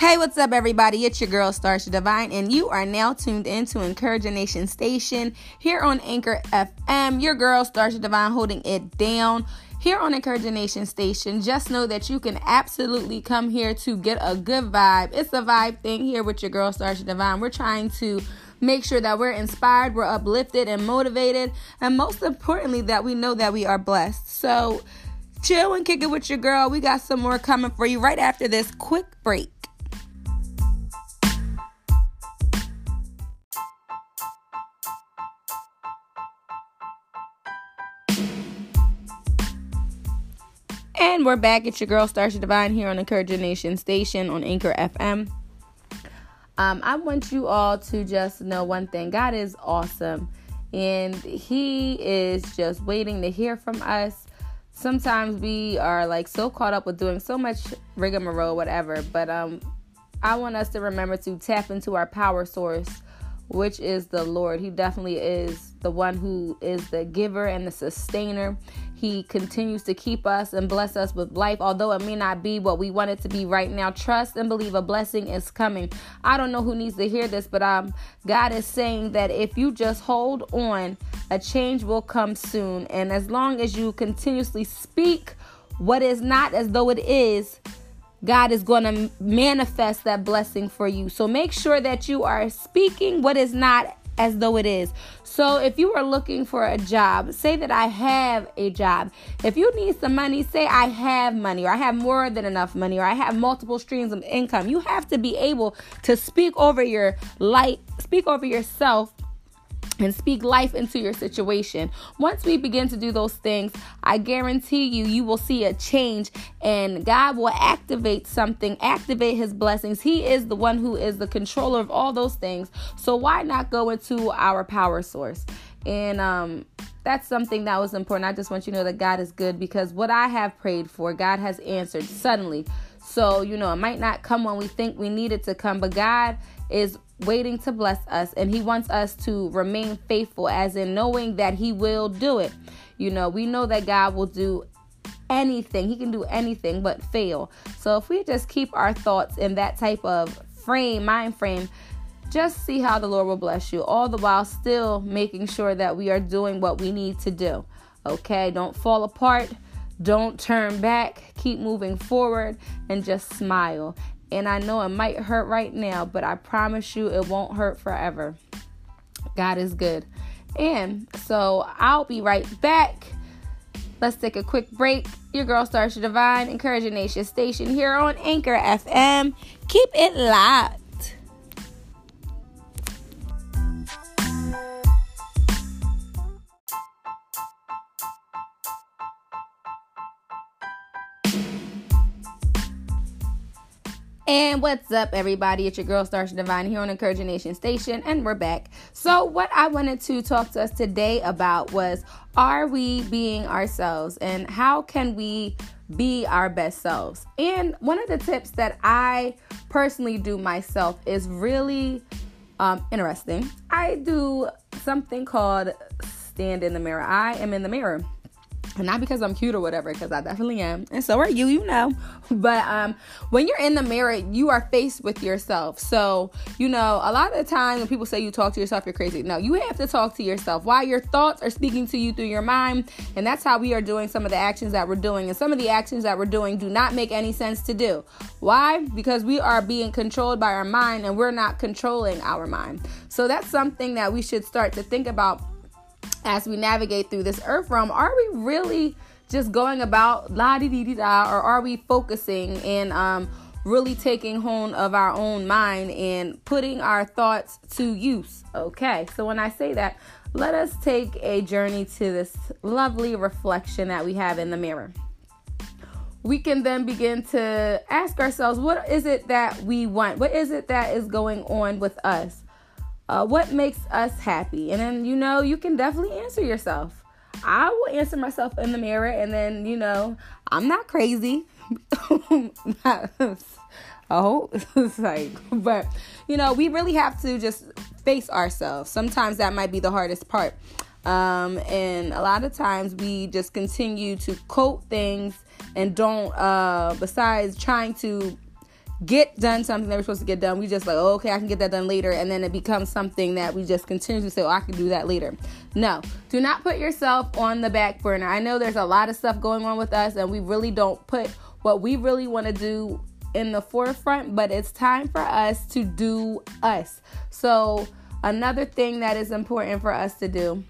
Hey, what's up, everybody? It's your girl, Starsha Divine, and you are now tuned in to Encouraging Nation Station here on Anchor FM. Your girl, Starsha Divine, holding it down here on Encouraging Nation Station. Just know that you can absolutely come here to get a good vibe. It's a vibe thing here with your girl, Starsha Divine. We're trying to make sure that we're inspired, we're uplifted and motivated, and most importantly, that we know that we are blessed. So, chill and kick it with your girl. We got some more coming for you right after this quick break. And we're back. It's your girl, Starsha Divine, here on Encouraging Nation Station on Anchor FM. Um, I want you all to just know one thing God is awesome, and He is just waiting to hear from us. Sometimes we are like so caught up with doing so much rigmarole, whatever, but um, I want us to remember to tap into our power source, which is the Lord. He definitely is the one who is the giver and the sustainer. He continues to keep us and bless us with life, although it may not be what we want it to be right now. Trust and believe a blessing is coming. I don't know who needs to hear this, but um, God is saying that if you just hold on, a change will come soon. And as long as you continuously speak what is not as though it is, God is going to manifest that blessing for you. So make sure that you are speaking what is not as though it is. So if you are looking for a job, say that I have a job. If you need some money, say I have money or I have more than enough money or I have multiple streams of income. You have to be able to speak over your light, speak over yourself and speak life into your situation. Once we begin to do those things, I guarantee you, you will see a change and God will activate something, activate His blessings. He is the one who is the controller of all those things. So, why not go into our power source? And um, that's something that was important. I just want you to know that God is good because what I have prayed for, God has answered suddenly. So, you know, it might not come when we think we need it to come, but God is waiting to bless us and he wants us to remain faithful as in knowing that he will do it. You know we know that god will do anything. He can do anything but fail. So if we just keep our thoughts in that type of frame mind frame just see how the lord will bless you all the while still making sure that we are doing what we need to do. Okay don't fall apart. Don't turn back. Keep moving forward and just smile and I know it might hurt right now, but I promise you it won't hurt forever. God is good. And so I'll be right back. Let's take a quick break. Your girl Starsha Divine, Encouraging Nation Station here on Anchor FM. Keep it live. And what's up, everybody? It's your girl, Starsha Divine, here on Encouraging Nation Station, and we're back. So, what I wanted to talk to us today about was are we being ourselves and how can we be our best selves? And one of the tips that I personally do myself is really um, interesting. I do something called stand in the mirror. I am in the mirror not because I'm cute or whatever, because I definitely am, and so are you, you know. But um, when you're in the mirror, you are faced with yourself. So you know, a lot of the time when people say you talk to yourself, you're crazy. No, you have to talk to yourself. Why your thoughts are speaking to you through your mind, and that's how we are doing some of the actions that we're doing. And some of the actions that we're doing do not make any sense to do. Why? Because we are being controlled by our mind, and we're not controlling our mind. So that's something that we should start to think about as we navigate through this earth realm, are we really just going about la di di da, or are we focusing and um, really taking hold of our own mind and putting our thoughts to use? Okay, so when I say that, let us take a journey to this lovely reflection that we have in the mirror. We can then begin to ask ourselves, what is it that we want? What is it that is going on with us? Uh, what makes us happy? And then, you know, you can definitely answer yourself. I will answer myself in the mirror, and then, you know, I'm not crazy. I hope it's like, but you know, we really have to just face ourselves. Sometimes that might be the hardest part. Um, and a lot of times we just continue to quote things and don't, uh, besides trying to get done something that we're supposed to get done. We just like, oh, okay, I can get that done later. And then it becomes something that we just continue to say, oh, I can do that later. No, do not put yourself on the back burner. I know there's a lot of stuff going on with us, and we really don't put what we really want to do in the forefront, but it's time for us to do us. So, another thing that is important for us to do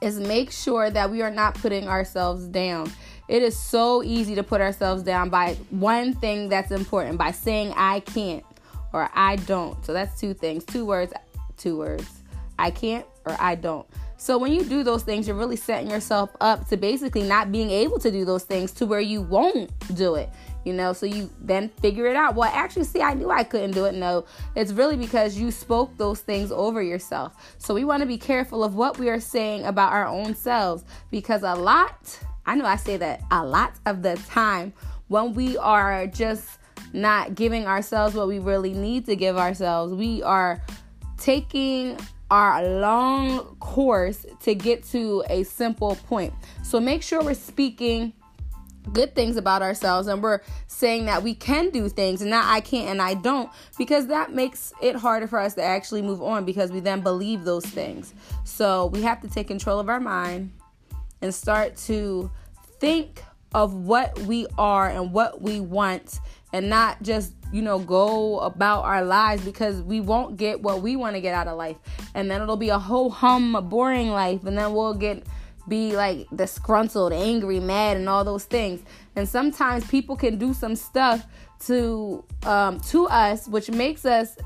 is make sure that we are not putting ourselves down. It is so easy to put ourselves down by one thing that's important, by saying I can't or I don't. So that's two things, two words, two words. I can't or I don't. So when you do those things, you're really setting yourself up to basically not being able to do those things to where you won't do it. You know, so you then figure it out. Well, actually, see, I knew I couldn't do it. No, it's really because you spoke those things over yourself. So we want to be careful of what we are saying about our own selves because a lot, I know I say that a lot of the time when we are just not giving ourselves what we really need to give ourselves, we are taking our long course to get to a simple point. So make sure we're speaking good things about ourselves and we're saying that we can do things and not I can't and I don't because that makes it harder for us to actually move on because we then believe those things. So we have to take control of our mind and start to think of what we are and what we want and not just you know go about our lives because we won't get what we want to get out of life and then it'll be a whole hum boring life and then we'll get be like disgruntled, angry, mad, and all those things. And sometimes people can do some stuff to um, to us, which makes us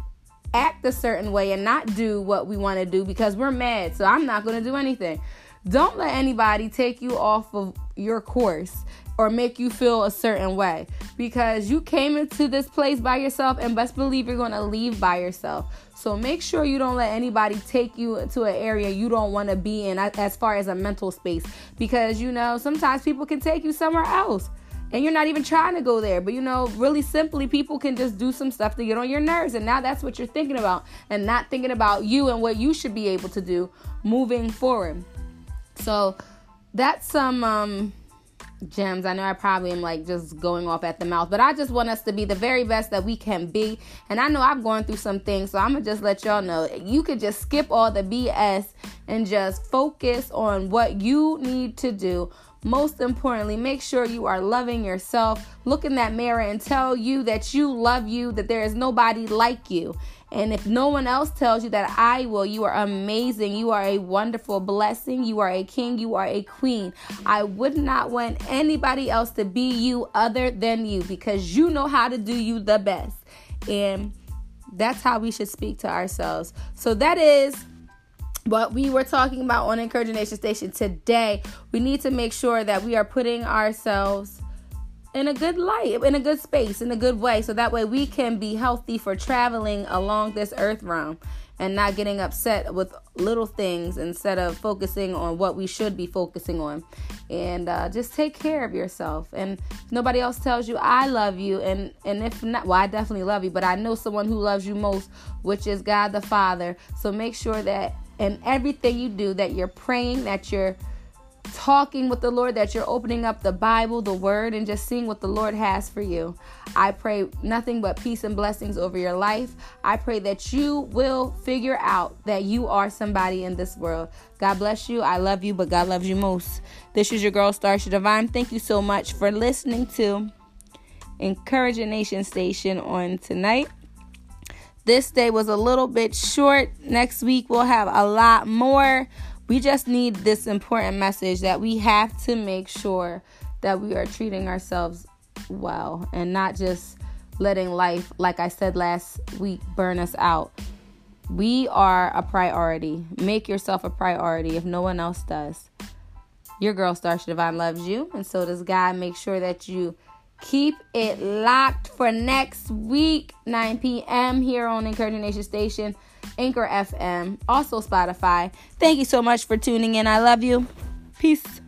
act a certain way and not do what we want to do because we're mad. So I'm not going to do anything. Don't let anybody take you off of your course or make you feel a certain way because you came into this place by yourself and best believe you're going to leave by yourself. So make sure you don't let anybody take you to an area you don't want to be in as far as a mental space because you know sometimes people can take you somewhere else and you're not even trying to go there. But you know, really simply, people can just do some stuff to get on your nerves, and now that's what you're thinking about, and not thinking about you and what you should be able to do moving forward. So that's some um gems. I know I probably am like just going off at the mouth, but I just want us to be the very best that we can be. And I know I've gone through some things, so I'm gonna just let y'all know you could just skip all the BS and just focus on what you need to do. Most importantly, make sure you are loving yourself. Look in that mirror and tell you that you love you, that there is nobody like you. And if no one else tells you that I will, you are amazing. You are a wonderful blessing. You are a king. You are a queen. I would not want anybody else to be you other than you because you know how to do you the best. And that's how we should speak to ourselves. So that is what we were talking about on Encouraging Nation Station today. We need to make sure that we are putting ourselves in a good light, in a good space, in a good way, so that way we can be healthy for traveling along this earth realm and not getting upset with little things instead of focusing on what we should be focusing on. And uh, just take care of yourself. And nobody else tells you I love you, and and if not, well, I definitely love you, but I know someone who loves you most, which is God the Father. So make sure that in everything you do, that you're praying, that you're talking with the Lord, that you're opening up the Bible, the Word, and just seeing what the Lord has for you. I pray nothing but peace and blessings over your life. I pray that you will figure out that you are somebody in this world. God bless you. I love you, but God loves you most. This is your girl, Starsha Divine. Thank you so much for listening to Encouraging Nation Station on tonight. This day was a little bit short. Next week, we'll have a lot more. We just need this important message that we have to make sure that we are treating ourselves well and not just letting life, like I said last week, burn us out. We are a priority. Make yourself a priority if no one else does. Your girl Starsha Divine loves you, and so does God. Make sure that you keep it locked for next week, 9 p.m. here on Encouraging Nation Station. Anchor FM, also Spotify. Thank you so much for tuning in. I love you. Peace.